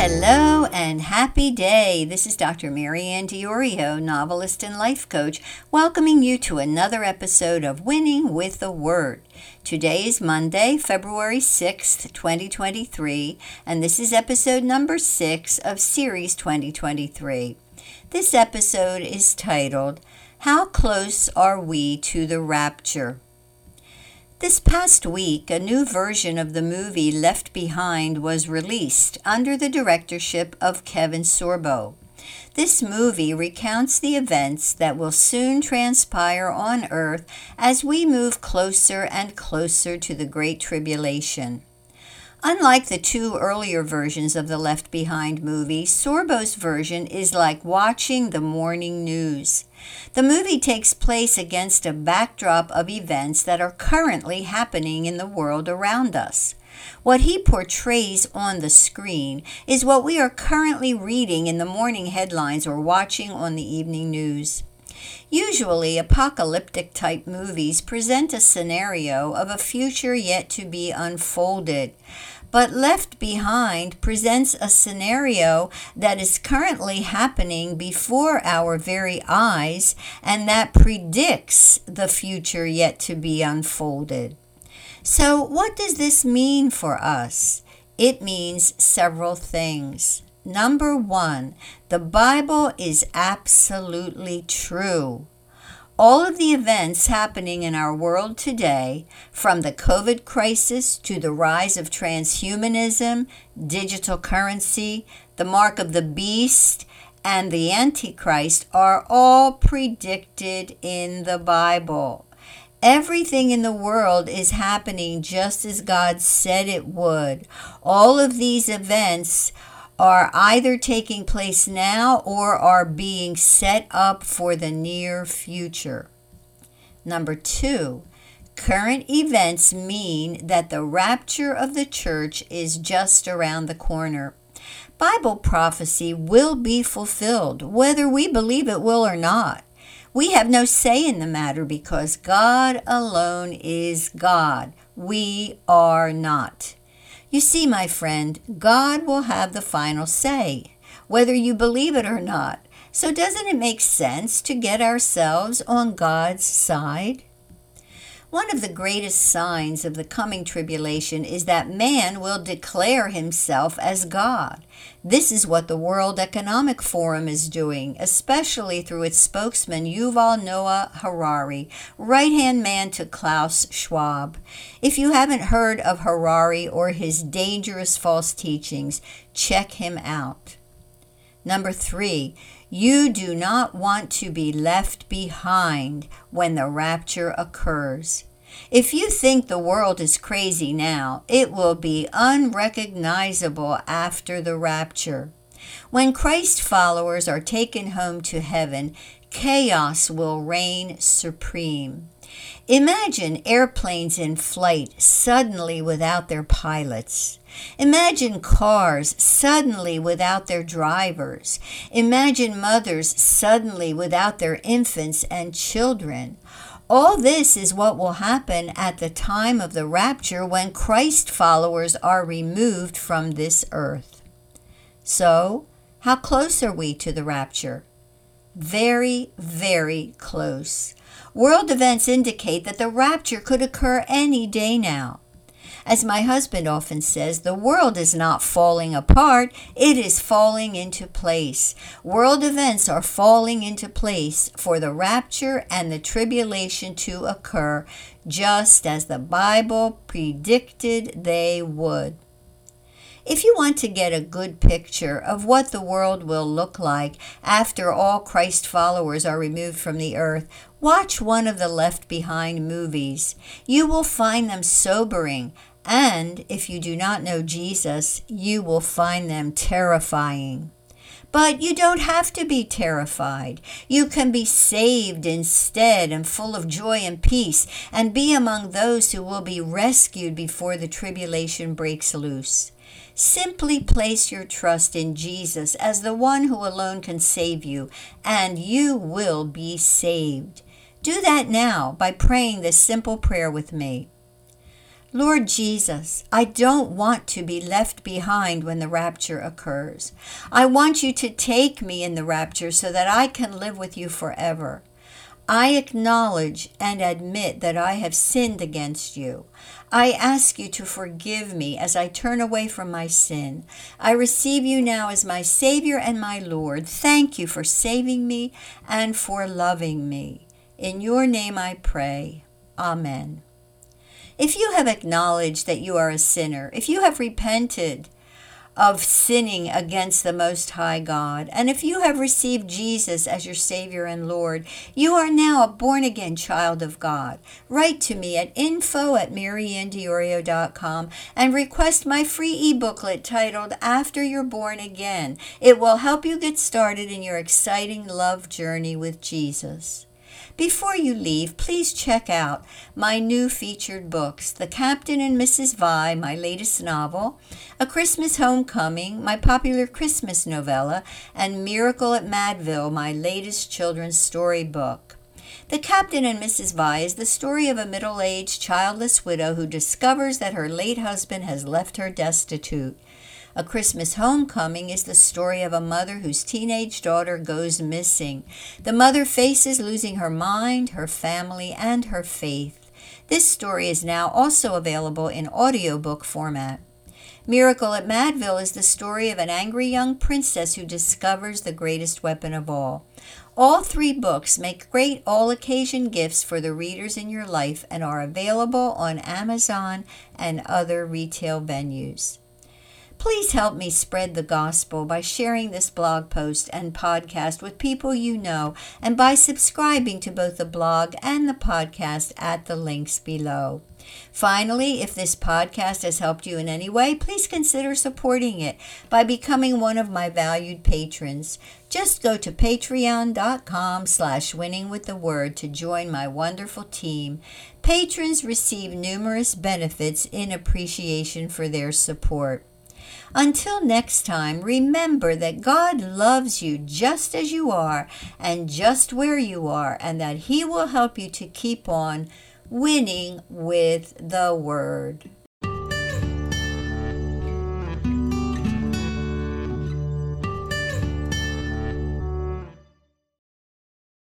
Hello and happy day. This is Dr. MaryAnn Diorio, novelist and life coach, welcoming you to another episode of Winning with the Word. Today is Monday, February 6th, 2023, and this is episode number 6 of Series 2023. This episode is titled, How Close Are We to the Rapture? This past week, a new version of the movie Left Behind was released under the directorship of Kevin Sorbo. This movie recounts the events that will soon transpire on earth as we move closer and closer to the Great Tribulation. Unlike the two earlier versions of the Left Behind movie, Sorbo's version is like watching the morning news. The movie takes place against a backdrop of events that are currently happening in the world around us. What he portrays on the screen is what we are currently reading in the morning headlines or watching on the evening news. Usually, apocalyptic type movies present a scenario of a future yet to be unfolded. But Left Behind presents a scenario that is currently happening before our very eyes and that predicts the future yet to be unfolded. So, what does this mean for us? It means several things. Number one, the Bible is absolutely true. All of the events happening in our world today, from the COVID crisis to the rise of transhumanism, digital currency, the mark of the beast, and the Antichrist, are all predicted in the Bible. Everything in the world is happening just as God said it would. All of these events are either taking place now or are being set up for the near future. Number two, current events mean that the rapture of the church is just around the corner. Bible prophecy will be fulfilled, whether we believe it will or not. We have no say in the matter because God alone is God. We are not. You see, my friend, God will have the final say, whether you believe it or not. So, doesn't it make sense to get ourselves on God's side? One of the greatest signs of the coming tribulation is that man will declare himself as God. This is what the World Economic Forum is doing, especially through its spokesman Yuval Noah Harari, right hand man to Klaus Schwab. If you haven't heard of Harari or his dangerous false teachings, check him out. Number three, you do not want to be left behind when the rapture occurs. If you think the world is crazy now, it will be unrecognizable after the rapture. When Christ followers are taken home to heaven, chaos will reign supreme. Imagine airplanes in flight suddenly without their pilots. Imagine cars suddenly without their drivers. Imagine mothers suddenly without their infants and children. All this is what will happen at the time of the rapture when Christ followers are removed from this earth. So, how close are we to the rapture? Very, very close. World events indicate that the rapture could occur any day now. As my husband often says, the world is not falling apart, it is falling into place. World events are falling into place for the rapture and the tribulation to occur, just as the Bible predicted they would. If you want to get a good picture of what the world will look like after all Christ followers are removed from the earth, watch one of the Left Behind movies. You will find them sobering, and if you do not know Jesus, you will find them terrifying. But you don't have to be terrified. You can be saved instead and full of joy and peace, and be among those who will be rescued before the tribulation breaks loose. Simply place your trust in Jesus as the one who alone can save you, and you will be saved. Do that now by praying this simple prayer with me. Lord Jesus, I don't want to be left behind when the rapture occurs. I want you to take me in the rapture so that I can live with you forever. I acknowledge and admit that I have sinned against you. I ask you to forgive me as I turn away from my sin. I receive you now as my Savior and my Lord. Thank you for saving me and for loving me. In your name I pray. Amen. If you have acknowledged that you are a sinner, if you have repented of sinning against the Most High God, and if you have received Jesus as your Savior and Lord, you are now a born again child of God. Write to me at info at maryanndiorio.com and request my free e-booklet titled After You're Born Again. It will help you get started in your exciting love journey with Jesus. Before you leave, please check out my new featured books The Captain and Mrs. Vi, my latest novel, A Christmas Homecoming, my popular Christmas novella, and Miracle at Madville, my latest children's story book. The Captain and Mrs. Vi is the story of a middle aged, childless widow who discovers that her late husband has left her destitute. A Christmas Homecoming is the story of a mother whose teenage daughter goes missing. The mother faces losing her mind, her family, and her faith. This story is now also available in audiobook format. Miracle at Madville is the story of an angry young princess who discovers the greatest weapon of all. All three books make great all occasion gifts for the readers in your life and are available on Amazon and other retail venues. Please help me spread the gospel by sharing this blog post and podcast with people you know and by subscribing to both the blog and the podcast at the links below. Finally, if this podcast has helped you in any way, please consider supporting it by becoming one of my valued patrons. Just go to patreon.com slash winning with the word to join my wonderful team. Patrons receive numerous benefits in appreciation for their support. Until next time, remember that God loves you just as you are and just where you are, and that He will help you to keep on winning with the Word.